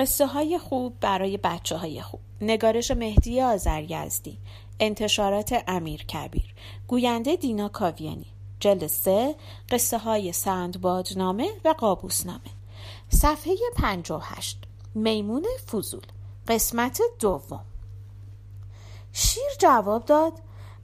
قصه های خوب برای بچه های خوب. نگارش مهدی آزریزدی انتشارات امیر کبیر. گوینده دینا کاویانی. جلد سه قصه های سندبادنامه و قابوسنامه. صفحه پنج و هشت. میمون فضول. قسمت دوم. شیر جواب داد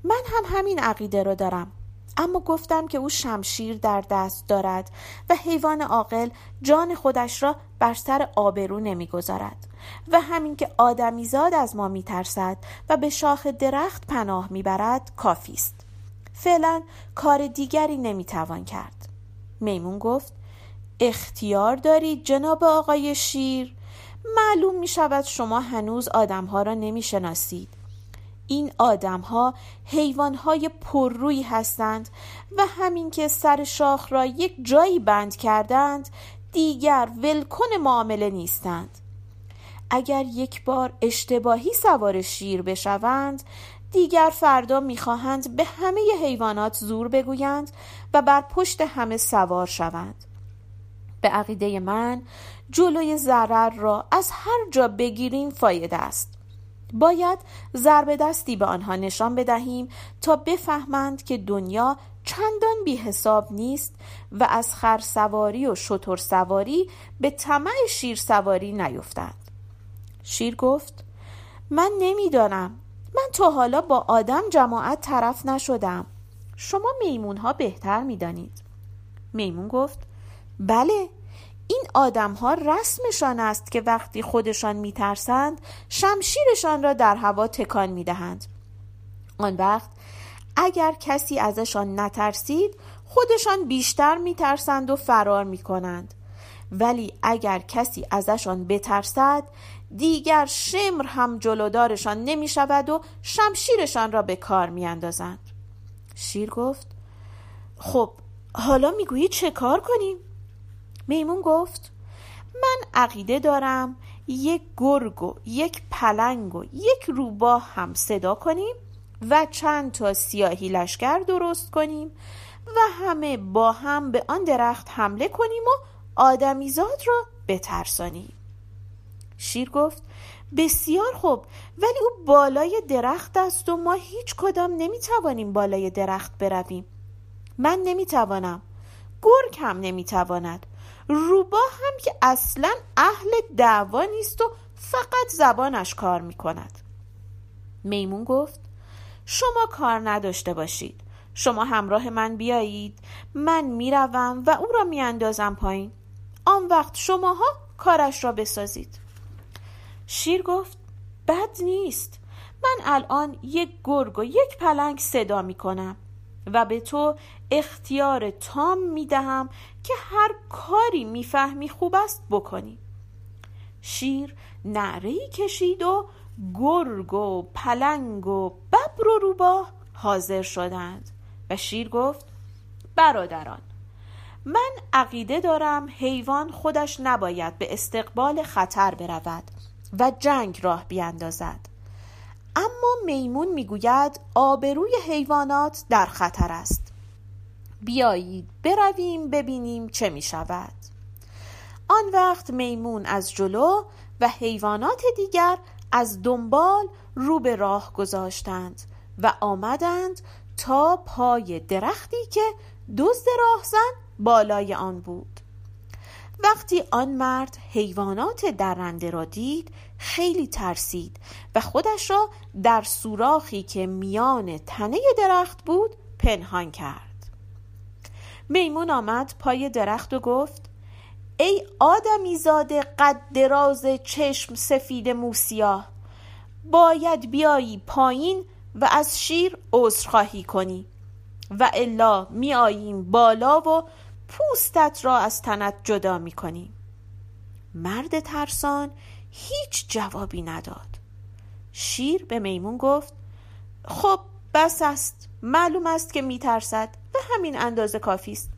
من هم همین عقیده رو دارم. اما گفتم که او شمشیر در دست دارد و حیوان عاقل جان خودش را بر سر آبرو نمی‌گذارد و همین که آدمیزاد از ما میترسد و به شاخ درخت پناه می‌برد کافی است. فعلا کار دیگری نمی‌توان کرد. میمون گفت اختیار دارید جناب آقای شیر؟ معلوم می شود شما هنوز آدمها را نمی شناسید این آدم ها حیوان های پررویی هستند و همین که سر شاخ را یک جایی بند کردند دیگر ولکن معامله نیستند. اگر یک بار اشتباهی سوار شیر بشوند دیگر فردا می‌خواهند به همه حیوانات زور بگویند و بر پشت همه سوار شوند. به عقیده من جلوی ضرر را از هر جا بگیریم فایده است. باید ضربه دستی به آنها نشان بدهیم تا بفهمند که دنیا چندان بی حساب نیست و از خر سواری و شتر سواری به طمع شیر سواری نیفتند. شیر گفت من نمی‌دانم. من تا حالا با آدم جماعت طرف نشدم. شما میمون ها بهتر می‌دانید. میمون گفت بله. این آدم ها رسمشان است که وقتی خودشان میترسند شمشیرشان را در هوا تکان می‌دهند آن وقت اگر کسی ازشان نترسید خودشان بیشتر میترسند و فرار می‌کنند ولی اگر کسی ازشان بترسد دیگر شمر هم جلودارشان نمی شود و شمشیرشان را به کار می اندازند. شیر گفت خب حالا می‌گویی چه کار کنیم؟ میمون گفت من عقیده دارم یک گرگ و یک پلنگ و یک روباه هم صدا کنیم و چند تا سیاهی لشکر درست کنیم و همه با هم به آن درخت حمله کنیم و آدمیزاد را بترسانیم. شیر گفت بسیار خوب ولی او بالای درخت است و ما هیچ کدام نمی‌توانیم بالای درخت برویم. من نمی‌توانم. گرگ هم نمی‌تواند. روبا هم که اصلا اهل دعوا نیست و فقط زبانش کار می کند میمون گفت شما کار نداشته باشید. شما همراه من بیایید. من می‌روم و او را میاندازم پایین. آن وقت شماها کارش را بسازید. شیر گفت بد نیست. من الان یک گرگ و یک پلنگ صدا می کنم و به تو اختیار تام می دهم که هر کاری می‌فهمی خوب است بکنی. شیر نعره کشید و گرگ و پلنگ و ببر و روباه حاضر شدند و شیر گفت برادران من عقیده دارم حیوان خودش نباید به استقبال خطر برود و جنگ راه بیاندازد. میمون می‌گوید آبروی حیوانات در خطر است. بیایید برویم ببینیم چه می شود آن وقت میمون از جلو و حیوانات دیگر از دنبال رو به راه گذاشتند و آمدند تا پای درختی که دزد راهزن بالای آن بود. وقتی آن مرد حیوانات درنده را دید خیلی ترسید و خودش را در سوراخی که میان تنه درخت بود پنهان کرد. میمون آمد پای درخت و گفت ای آدمی زاده قد دراز چشم سفید موسیا باید بیایی پایین و از شیر عذرخواهی کنی و الا میآییم بالا و پوستت را از تنت جدا می‌کنیم مرد ترسان هیچ جوابی نداد. شیر به میمون گفت خب بس است. معلوم است که میترسد و همین اندازه کافی است.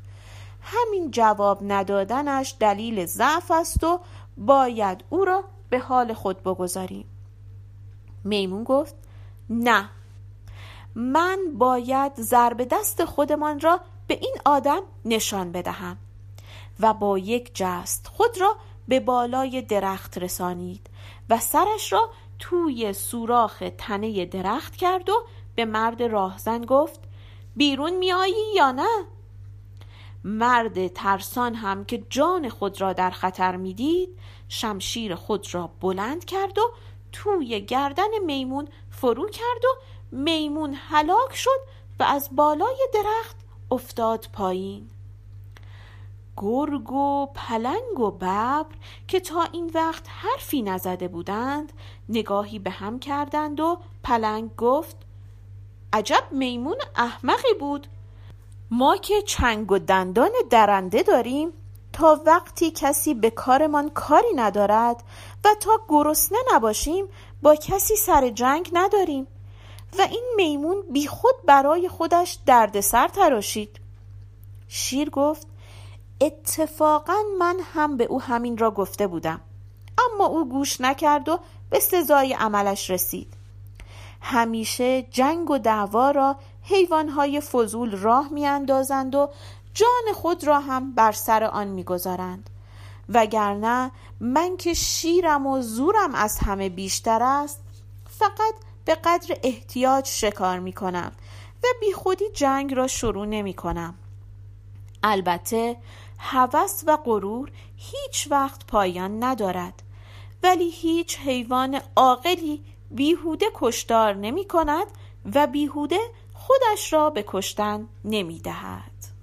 همین جواب ندادنش دلیل ضعف است و باید او را به حال خود بگذاریم. میمون گفت نه. من باید ضرب دست خودمان را به این آدم نشان بدهم و با یک جست خود را به بالای درخت رسانید و سرش را توی سوراخ تنه درخت کرد و به مرد راهزن گفت بیرون میایی یا نه؟ مرد ترسان هم که جان خود را در خطر می‌دید شمشیر خود را بلند کرد و توی گردن میمون فرو کرد و میمون هلاک شد و از بالای درخت افتاد پایین. گرگ و پلنگ و ببر که تا این وقت حرفی نزده بودند نگاهی به هم کردند و پلنگ گفت عجب میمون احمقی بود. ما که چنگ و دندان درنده داریم تا وقتی کسی به کارمان کاری ندارد و تا گرسنه نباشیم با کسی سر جنگ نداریم. و این میمون بیخود برای خودش دردسر تراشید. شیر گفت اتفاقا من هم به او همین را گفته بودم. اما او گوش نکرد و به سزای عملش رسید. همیشه جنگ و دعوا را حیوانهای فضول راه میاندازند و جان خود را هم بر سر آن می‌گذارند. وگرنه من که شیرم و زورم از همه بیشتر است فقط به قدر احتیاج شکار می کنم و بی خودی جنگ را شروع نمی کنم البته هوس و غرور هیچ وقت پایان ندارد ولی هیچ حیوان عاقلی بیهوده کشتار نمی کند و بیهوده خودش را به کشتن نمی دهد.